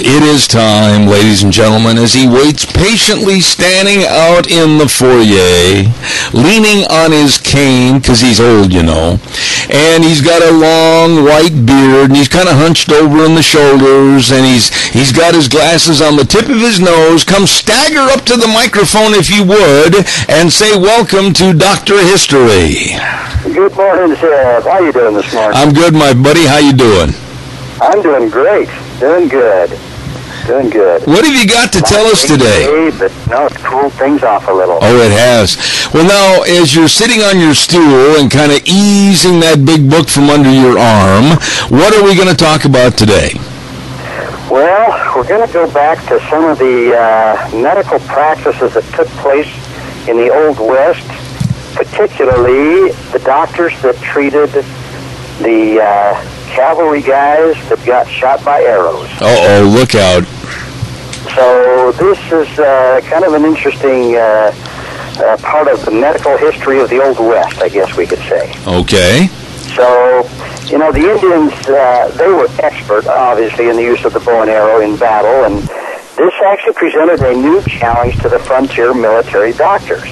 it is time, ladies and gentlemen, as he waits patiently standing out in the foyer, leaning on his cane, because he's old, you know, and he's got a long white beard, and he's kind of hunched over in the shoulders, and he's he's got his glasses on the tip of his nose. Come stagger up to the microphone if you would, and say welcome to Doctor History. Good morning, Seth. How are you doing this morning? I'm good, my buddy. How you doing? I'm doing great. Doing good. Doing good. What have you got to tell us today? Hey, but no, it's cooled things off a little. Oh, it has. Well, now, as you're sitting on your stool and kind of easing that big book from under your arm, what are we going to talk about today? Well, we're going to go back to some of the uh, medical practices that took place in the Old West, particularly the doctors that treated the uh, cavalry guys that got shot by arrows. Uh-oh, look out. So this is uh, kind of an interesting uh, uh, part of the medical history of the Old West, I guess we could say. Okay. So, you know, the Indians, uh, they were expert, obviously, in the use of the bow and arrow in battle, and this actually presented a new challenge to the frontier military doctors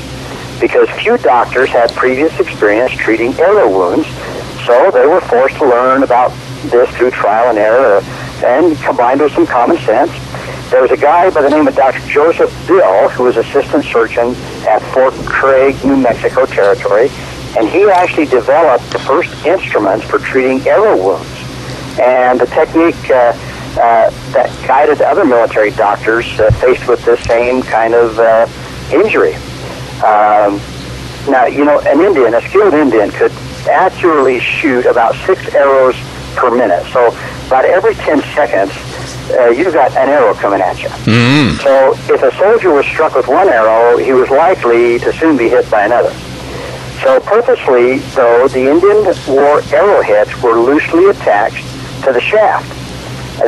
because few doctors had previous experience treating arrow wounds, so they were forced to learn about this through trial and error and combined with some common sense. There was a guy by the name of Dr. Joseph Bill who was assistant surgeon at Fort Craig, New Mexico Territory, and he actually developed the first instruments for treating arrow wounds. And the technique uh, uh, that guided other military doctors uh, faced with this same kind of uh, injury. Um, now, you know, an Indian, a skilled Indian, could accurately shoot about six arrows per minute. So about every 10 seconds, uh, you've got an arrow coming at you. Mm. So if a soldier was struck with one arrow, he was likely to soon be hit by another. So purposely, though, the Indian war arrowheads were loosely attached to the shaft.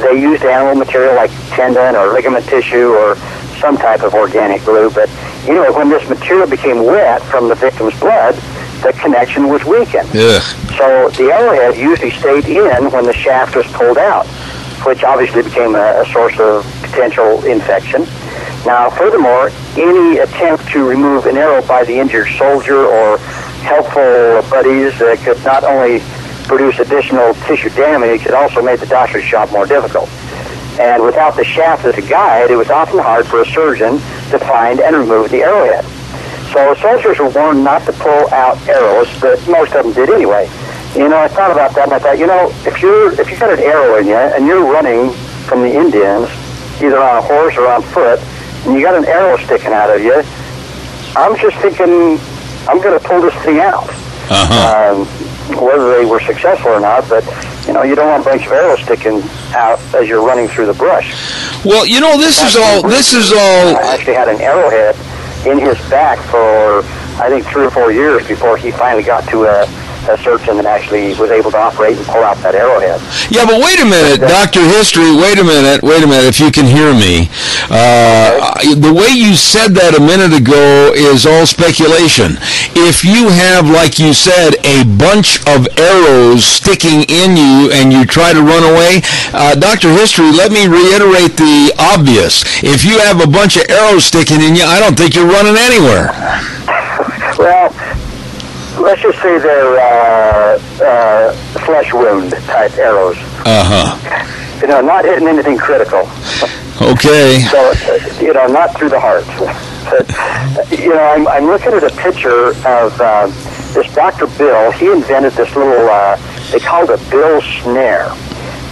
They used animal material like tendon or ligament tissue or some type of organic glue, but you know, when this material became wet from the victim's blood, the connection was weakened. Ugh. So the arrowhead usually stayed in when the shaft was pulled out, which obviously became a, a source of potential infection. Now, furthermore, any attempt to remove an arrow by the injured soldier or helpful buddies uh, could not only produce additional tissue damage, it also made the doctor's job more difficult. And without the shaft as a guide, it was often hard for a surgeon to find and remove the arrowhead. So soldiers were warned not to pull out arrows, but most of them did anyway. You know, I thought about that, and I thought, you know, if you're if you got an arrow in you and you're running from the Indians, either on a horse or on foot, and you got an arrow sticking out of you, I'm just thinking, I'm going to pull this thing out. Uh-huh. Um, whether they were successful or not, but you know, you don't want a bunch of arrows sticking out as you're running through the brush. Well, you know, this is all, this is I all, actually had an arrowhead in his back for I think three or four years before he finally got to a, a surgeon that actually was able to operate and pull out that arrowhead. yeah, but wait a minute, Dr. History, wait a minute, wait a minute, if you can hear me. Uh, the way you said that a minute ago is all speculation. If you have, like you said, a bunch of arrows sticking in you and you try to run away, uh, Dr. History, let me reiterate the obvious. If you have a bunch of arrows sticking in you, I don't think you're running anywhere. Well, let's just say they're uh, uh, flesh wound type arrows. Uh-huh. You know, not hitting anything critical. Okay. So, uh, you know, not through the heart. But, uh, you know, I'm, I'm looking at a picture of uh, this Dr. Bill. He invented this little, uh, they called it Bill snare.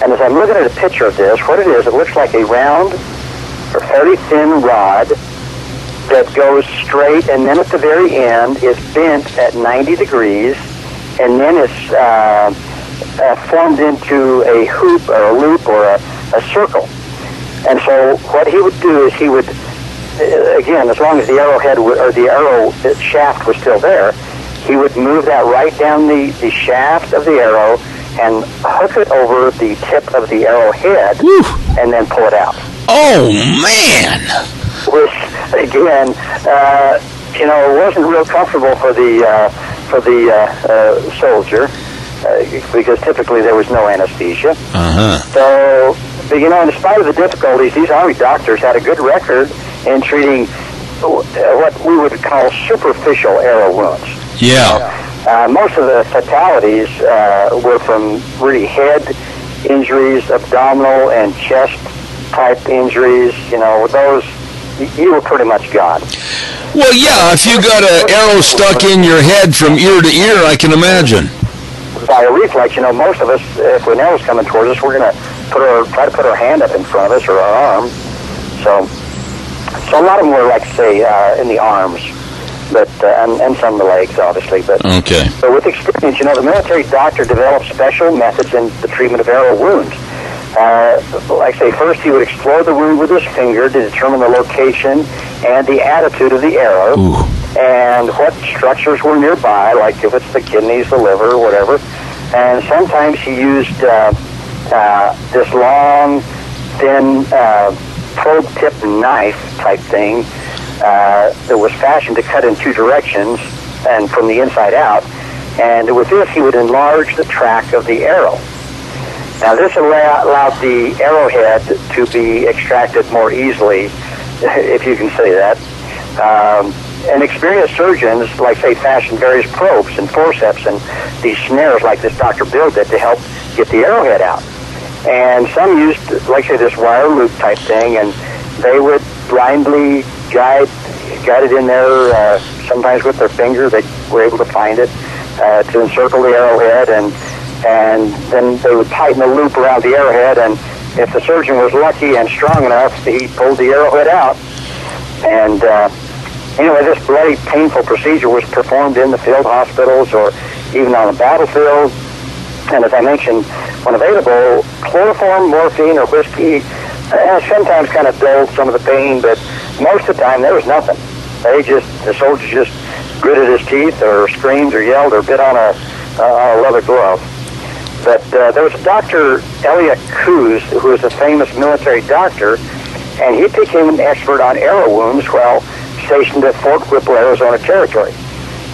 And as I'm looking at a picture of this, what it is, it looks like a round or fairly thin rod that goes straight, and then at the very end is bent at 90 degrees, and then it's uh, uh, formed into a hoop or a loop or a, a circle. And so what he would do is he would, uh, again, as long as the arrowhead w- or the arrow shaft was still there, he would move that right down the, the shaft of the arrow and hook it over the tip of the arrowhead Whew. and then pull it out. Oh man! Which, again, uh, you know, wasn't real comfortable for the uh, for the uh, uh, soldier uh, because typically there was no anesthesia. Uh huh. So, but, you know, in spite of the difficulties, these army doctors had a good record in treating what we would call superficial arrow wounds. Yeah. Uh, most of the fatalities uh, were from really head injuries, abdominal and chest type injuries. You know, those you were pretty much gone. Well, yeah. If you got an arrow stuck in your head from ear to ear, I can imagine. By a reflex, you know, most of us, if an arrow's coming towards us, we're going to put our try to put our hand up in front of us or our arm. So, so a lot of them were like say uh, in the arms, but uh, and, and some in the legs, obviously, but. Okay. But with experience, you know, the military doctor developed special methods in the treatment of arrow wounds. Uh, like I say, first he would explore the wound with his finger to determine the location and the attitude of the arrow Ooh. and what structures were nearby, like if it's the kidneys, the liver, or whatever. And sometimes he used uh, uh, this long, thin, uh, probe tip knife type thing uh, that was fashioned to cut in two directions and from the inside out. And with this, he would enlarge the track of the arrow. Now, this allowed the arrowhead to be extracted more easily, if you can say that. Um, and experienced surgeons, like say, fashioned various probes and forceps and these snares, like this Dr. Bill did, to help get the arrowhead out. And some used, like say, this wire loop type thing, and they would blindly guide guide it in there. Uh, sometimes with their finger, they were able to find it uh, to encircle the arrowhead, and and then they would tighten the loop around the arrowhead. And if the surgeon was lucky and strong enough, he pulled the arrowhead out. And uh, anyway, this bloody, painful procedure was performed in the field hospitals or even on the battlefield. And as I mentioned, when available, chloroform, morphine, or whiskey uh, sometimes kind of dulled some of the pain, but most of the time there was nothing. They just, the soldier just gritted his teeth or screamed or yelled or bit on a, uh, on a leather glove. But uh, there was a Dr. Elliott Coues, who was a famous military doctor, and he became an expert on arrow wounds while stationed at Fort Whipple, Arizona Territory.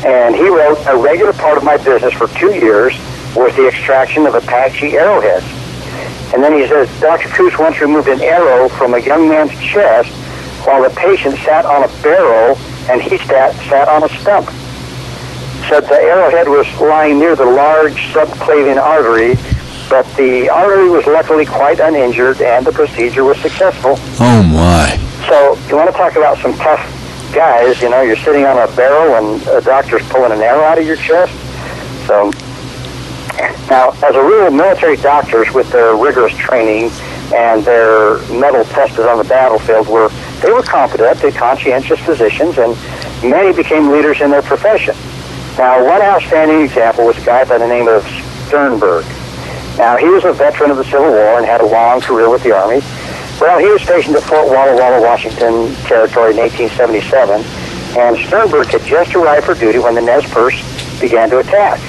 And he wrote, a regular part of my business for two years was the extraction of Apache arrowheads. And then he says, Dr. Coos once removed an arrow from a young man's chest while the patient sat on a barrel and he sat, sat on a stump. Said the arrowhead was lying near the large subclavian artery, but the artery was luckily quite uninjured and the procedure was successful. Oh my. So you want to talk about some tough guys, you know, you're sitting on a barrel and a doctor's pulling an arrow out of your chest. So now, as a rule, military doctors with their rigorous training and their metal tested on the battlefield were they were competent they conscientious physicians and many became leaders in their profession. Now, one outstanding example was a guy by the name of Sternberg. Now, he was a veteran of the Civil War and had a long career with the Army. Well, he was stationed at Fort Walla Walla, Washington Territory in 1877, and Sternberg had just arrived for duty when the Nez Perce began to attack.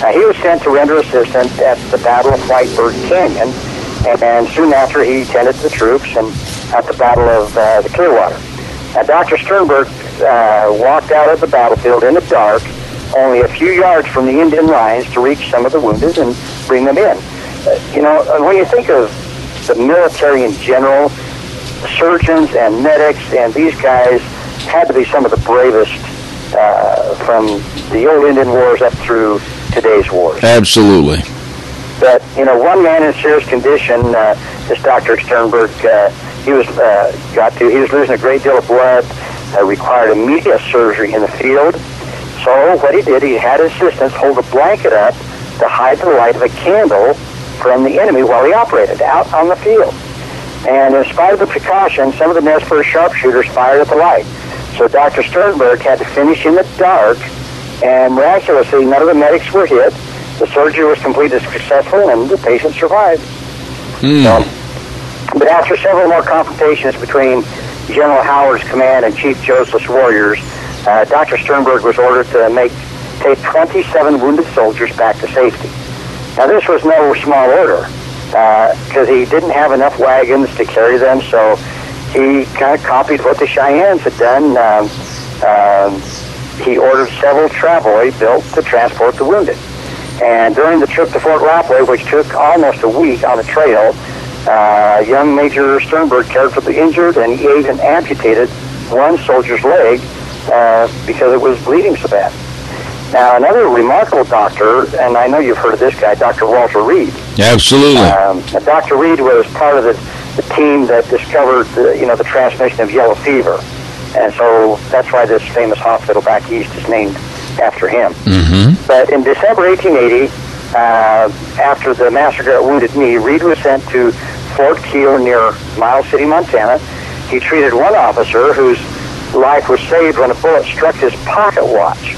Now, he was sent to render assistance at the Battle of Whitebird Canyon, and, and soon after he tended the troops and at the Battle of uh, the Clearwater. Now, Dr. Sternberg uh, walked out of the battlefield in the dark, only a few yards from the Indian lines to reach some of the wounded and bring them in. Uh, you know, uh, when you think of the military in general, surgeons and medics and these guys had to be some of the bravest uh, from the old Indian wars up through today's wars. Absolutely. But you know, one man in serious condition, uh, this Dr. Sternberg, uh, he was uh, got to he was losing a great deal of blood, uh, required immediate surgery in the field. So what he did, he had his assistants hold a blanket up to hide the light of a candle from the enemy while he operated out on the field. And in spite of the precaution, some of the Nez Perce sharpshooters fired at the light. So Dr. Sternberg had to finish in the dark, and miraculously, none of the medics were hit. The surgery was completed successfully, and the patient survived. Hmm. So, But after several more confrontations between General Howard's command and Chief Joseph's warriors, uh, Dr. Sternberg was ordered to make take 27 wounded soldiers back to safety. Now, this was no small order because uh, he didn't have enough wagons to carry them, so he kind of copied what the Cheyennes had done. Um, um, he ordered several travois built to transport the wounded. And during the trip to Fort Lapwai, which took almost a week on the trail, uh, young Major Sternberg cared for the injured, and he even amputated one soldier's leg uh, because it was bleeding so bad. Now, another remarkable doctor, and I know you've heard of this guy, Dr. Walter Reed. Absolutely. Um, Dr. Reed was part of the, the team that discovered, the, you know, the transmission of yellow fever, and so that's why this famous hospital back east is named after him. Mm-hmm. But in December 1880, uh, after the massacre at Wounded Knee, Reed was sent to Fort Keogh near Miles City, Montana. He treated one officer whose life was saved when a bullet struck his pocket watch.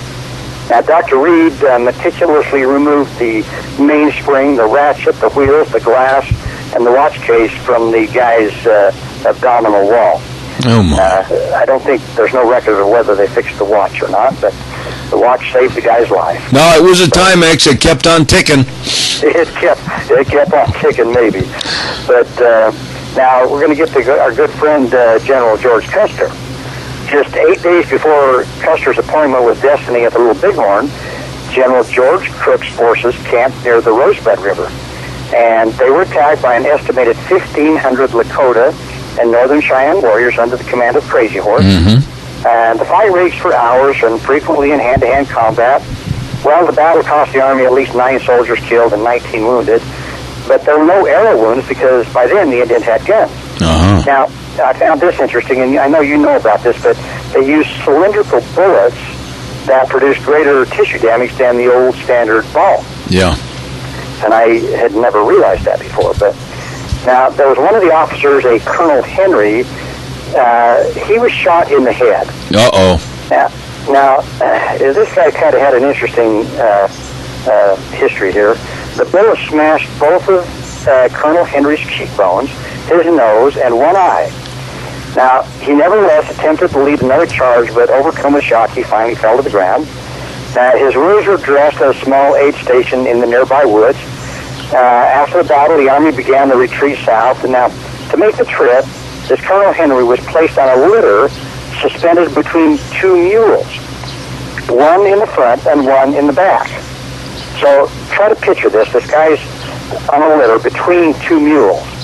Now, Dr. Reed uh, meticulously removed the mainspring, the ratchet, the wheels, the glass, and the watch case from the guy's uh, abdominal wall. Oh my! Uh, I don't think there's no record of whether they fixed the watch or not, but the watch saved the guy's life. No, it was a Timex. It kept on ticking. It kept it kept on ticking, maybe. But uh, now we're going to get to our good friend uh, General George Custer. Just eight days before Custer's appointment with Destiny at the Little Bighorn, General George Crook's forces camped near the Rosebud River, and they were attacked by an estimated 1,500 Lakota and Northern Cheyenne warriors under the command of Crazy Horse. Mm-hmm. And the fight raged for hours and frequently in hand-to-hand combat. Well, the battle cost the Army at least nine soldiers killed and 19 wounded, but there were no arrow wounds because by then the Indians had guns. Uh-huh. Now, I found this interesting, and I know you know about this, but they used cylindrical bullets that produced greater tissue damage than the old standard ball. Yeah. And I had never realized that before, but now, there was one of the officers, a Colonel Henry. Uh, he was shot in the head. Uh-oh. Now, now uh, this guy kind of had an interesting uh, uh, history here. The bullet smashed both of uh, Colonel Henry's cheekbones, his nose, and one eye. Now, he nevertheless attempted to lead another charge, but overcome with shock, he finally fell to the ground. Uh, his wounds were dressed at a small aid station in the nearby woods. Uh, after the battle, the Army began the retreat south. And now, to make the trip, this Colonel Henry was placed on a litter suspended between two mules, one in the front and one in the back. So try to picture this. This guy's on a litter between two mules.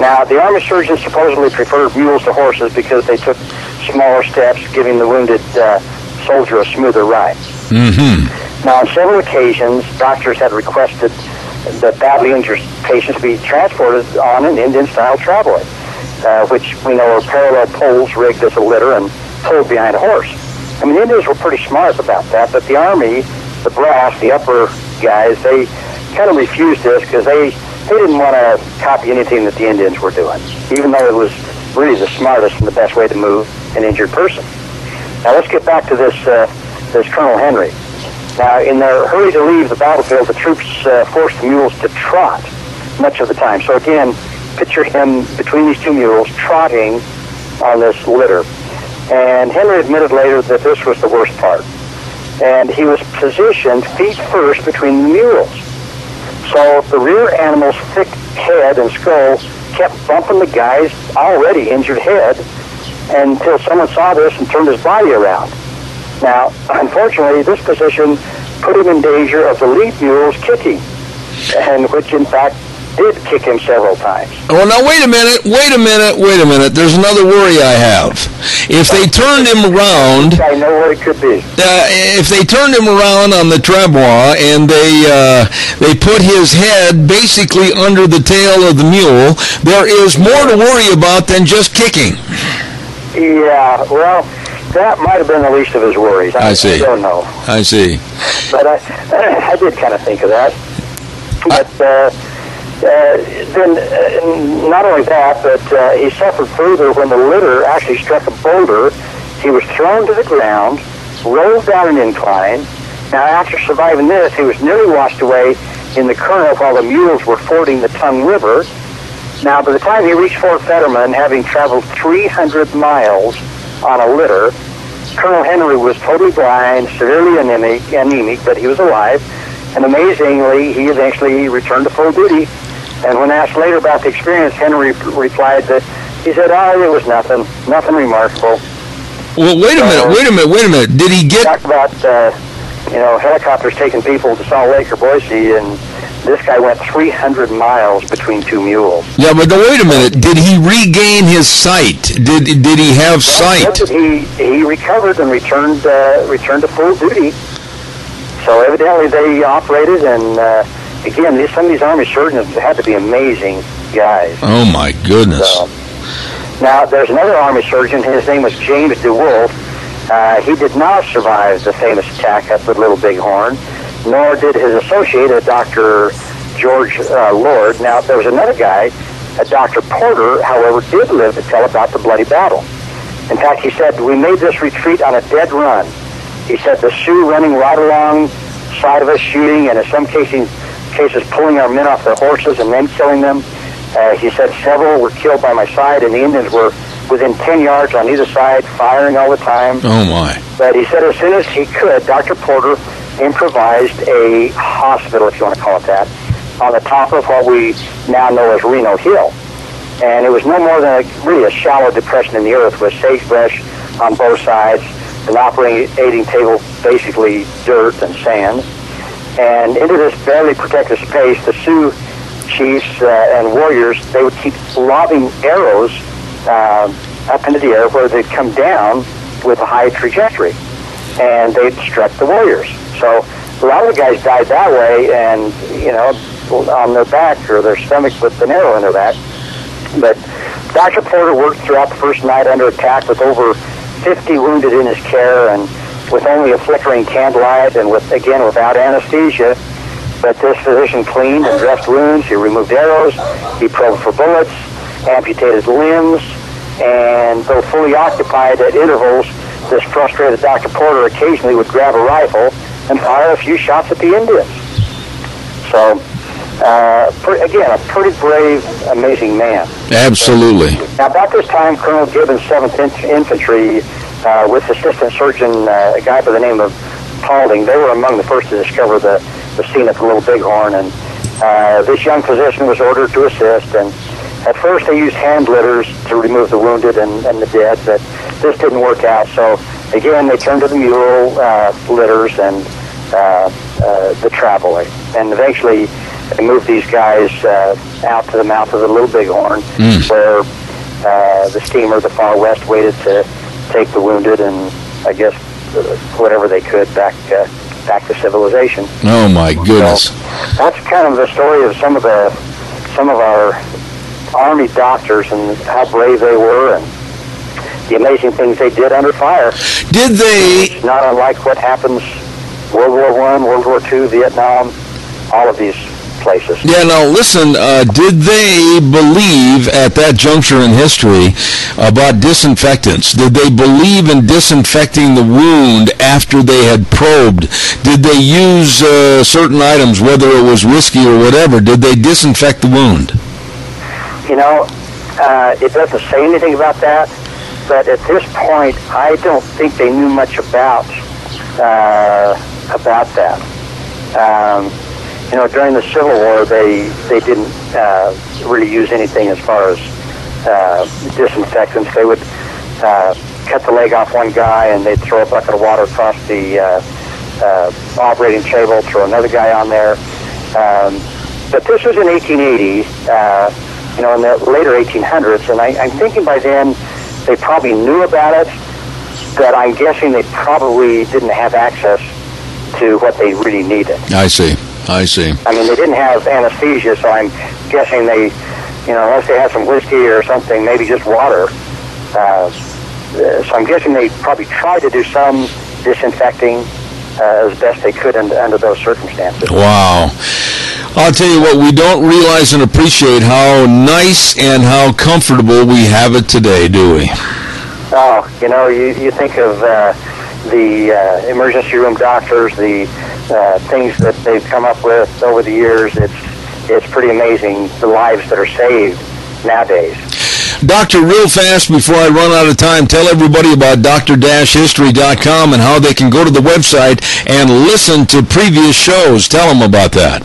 Now, the Army surgeons supposedly preferred mules to horses because they took smaller steps, giving the wounded uh, soldier a smoother ride. Mm-hmm. Now, on several occasions, doctors had requested that badly injured patients be transported on an Indian-style travois, uh, which we know are parallel poles rigged as a litter and pulled behind a horse. I mean, the Indians were pretty smart about that, but the Army, the brass, the upper guys, they kind of refused this because they, they didn't want to copy anything that the Indians were doing, even though it was really the smartest and the best way to move an injured person. Now let's get back to this, uh, this Colonel Henry. Now, in their hurry to leave the battlefield, the troops uh, forced the mules to trot much of the time. So again, picture him between these two mules trotting on this litter. And Henry admitted later that this was the worst part. And he was positioned feet first between the mules. So the rear animal's thick head and skull kept bumping the guy's already injured head until someone saw this and turned his body around. Now, unfortunately, this position put him in danger of the lead mules kicking, and which in fact did kick him several times. Well, now wait a minute, wait a minute, wait a minute. There's another worry I have. If they turned him around, I know what it could be. Uh, if they turned him around on the travois and they uh, they put his head basically under the tail of the mule, there is more to worry about than just kicking. Yeah, well, that might have been the least of his worries. I, I see. I don't know. I see. But I, I did kind of think of that. But uh, then, uh, not only that, but uh, he suffered further when the litter actually struck a boulder. He was thrown to the ground, rolled down an incline. Now, after surviving this, he was nearly washed away in the current while the mules were fording the Tongue River. Now, by the time he reached Fort Fetterman, having traveled 300 miles on a litter, Colonel Henry was totally blind, severely anemic, anemic, but he was alive. And amazingly, he eventually returned to full duty. And when asked later about the experience, Henry replied that he said, "Oh, it was nothing, nothing remarkable." Well, wait a minute, wait a minute, wait a minute. Did he get? Talk about uh, you know helicopters taking people to Salt Lake or Boise, and this guy went 300 miles between two mules. Yeah, but wait a minute. Did he regain his sight? Did did he have sight? He he recovered and returned uh, returned to full duty. So evidently they operated, and uh, again, these, some of these army surgeons had to be amazing guys. Oh my goodness! So, now there's another army surgeon. His name was James DeWolf. Uh, he did not survive the famous attack at the Little Bighorn nor did his associate, a Dr. George uh, Lord. Now, there was another guy, a Dr. Porter, however, did live to tell about the bloody battle. In fact, he said, we made this retreat on a dead run. He said the Sioux running right along side of us, shooting, and in some cases, cases pulling our men off their horses and then killing them. Uh, he said several were killed by my side, and the Indians were within 10 yards on either side, firing all the time. Oh, my. But he said as soon as he could, Dr. Porter improvised a hospital, if you want to call it that, on the top of what we now know as Reno Hill. And it was no more than a, really a shallow depression in the earth with sagebrush on both sides, an operating table, basically dirt and sand. And into this barely protected space, the Sioux chiefs uh, and warriors, they would keep lobbing arrows uh, up into the air where they'd come down with a high trajectory. And they'd strike the warriors. So a lot of the guys died that way, and you know, on their back or their stomach with an arrow in their back. But Dr. Porter worked throughout the first night under attack with over 50 wounded in his care, and with only a flickering candlelight, and with again without anesthesia. But this physician cleaned and dressed wounds. He removed arrows. He probed for bullets, amputated limbs, and though fully occupied at intervals, this frustrated Dr. Porter occasionally would grab a rifle and fire a few shots at the Indians. So, uh, pre- again, a pretty brave, amazing man. Absolutely. Now, about this time, Colonel Gibbons, 7th Infantry, uh, with Assistant Surgeon, uh, a guy by the name of Paulding, they were among the first to discover the, the scene at the Little Bighorn, and uh, this young physician was ordered to assist, and at first they used hand litters to remove the wounded and, and the dead, but this didn't work out, so again, they turned to the mule uh, litters and uh, uh, the traveler. And eventually, they moved these guys uh, out to the mouth of the Little Bighorn, mm. where uh, the steamer, the Far West, waited to take the wounded and, I guess, uh, whatever they could back uh, back to civilization. Oh my goodness! So that's kind of the story of some of the some of our army doctors and how brave they were and the amazing things they did under fire. Did they? It's not unlike what happens World War One, World War Two, Vietnam, all of these places. Yeah, now listen, uh, did they believe at that juncture in history about disinfectants? Did they believe in disinfecting the wound after they had probed? Did they use uh, certain items, whether it was whiskey or whatever? Did they disinfect the wound? You know, uh, it doesn't say anything about that, but at this point, I don't think they knew much about uh, about that. Um, you know, during the Civil War, they they didn't uh, really use anything as far as uh, disinfectants. They would uh, cut the leg off one guy, and they'd throw a bucket of water across the uh, uh, operating table, throw another guy on there. Um, but this was in 1880, uh, you know, in the later 1800s, and I, I'm thinking by then they probably knew about it, but I'm guessing they probably didn't have access to what they really needed. I see. I see. I mean, they didn't have anesthesia, so I'm guessing they, you know, unless they had some whiskey or something, maybe just water. Uh, so I'm guessing they probably tried to do some disinfecting uh, as best they could under, under those circumstances. Wow. I'll tell you what, we don't realize and appreciate how nice and how comfortable we have it today, do we? Oh, you know, you, you think of uh, the uh, emergency room doctors, the uh, things that they've come up with over the years. It's it's pretty amazing the lives that are saved nowadays. Doctor, real fast before I run out of time, tell everybody about dr-history.com and how they can go to the website and listen to previous shows. Tell them about that.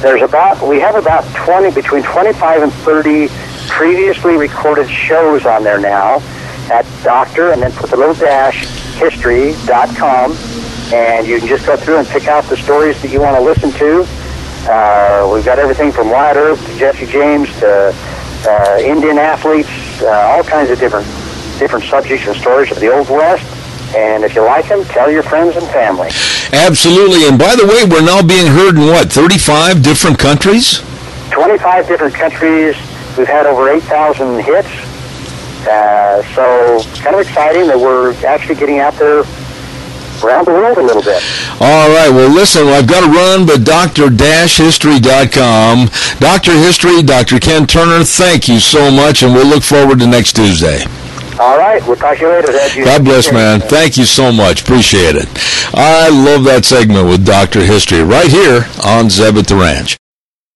There's about we have about 20 between 25 and 30 previously recorded shows on there now at doctor and then put the little dash history.com and you can just go through and pick out the stories that you want to listen to. Uh, we've got everything from Wyatt Earp to Jesse James to uh, Indian athletes, uh, all kinds of different different subjects and stories of the Old West. And if you like them, tell your friends and family. Absolutely. And by the way, we're now being heard in what, 35 different countries? 25 different countries. We've had over 8,000 hits. Uh, so kind of exciting that we're actually getting out there around the world a little bit. All right. Well, listen, I've got to run, but dr-history.com. Dr. History, Dr. Ken Turner, thank you so much, and we'll look forward to next Tuesday. All right. We'll talk to you later. You God bless, man. Thank you so much. Appreciate it. I love that segment with Dr. History right here on Zeb at the Ranch.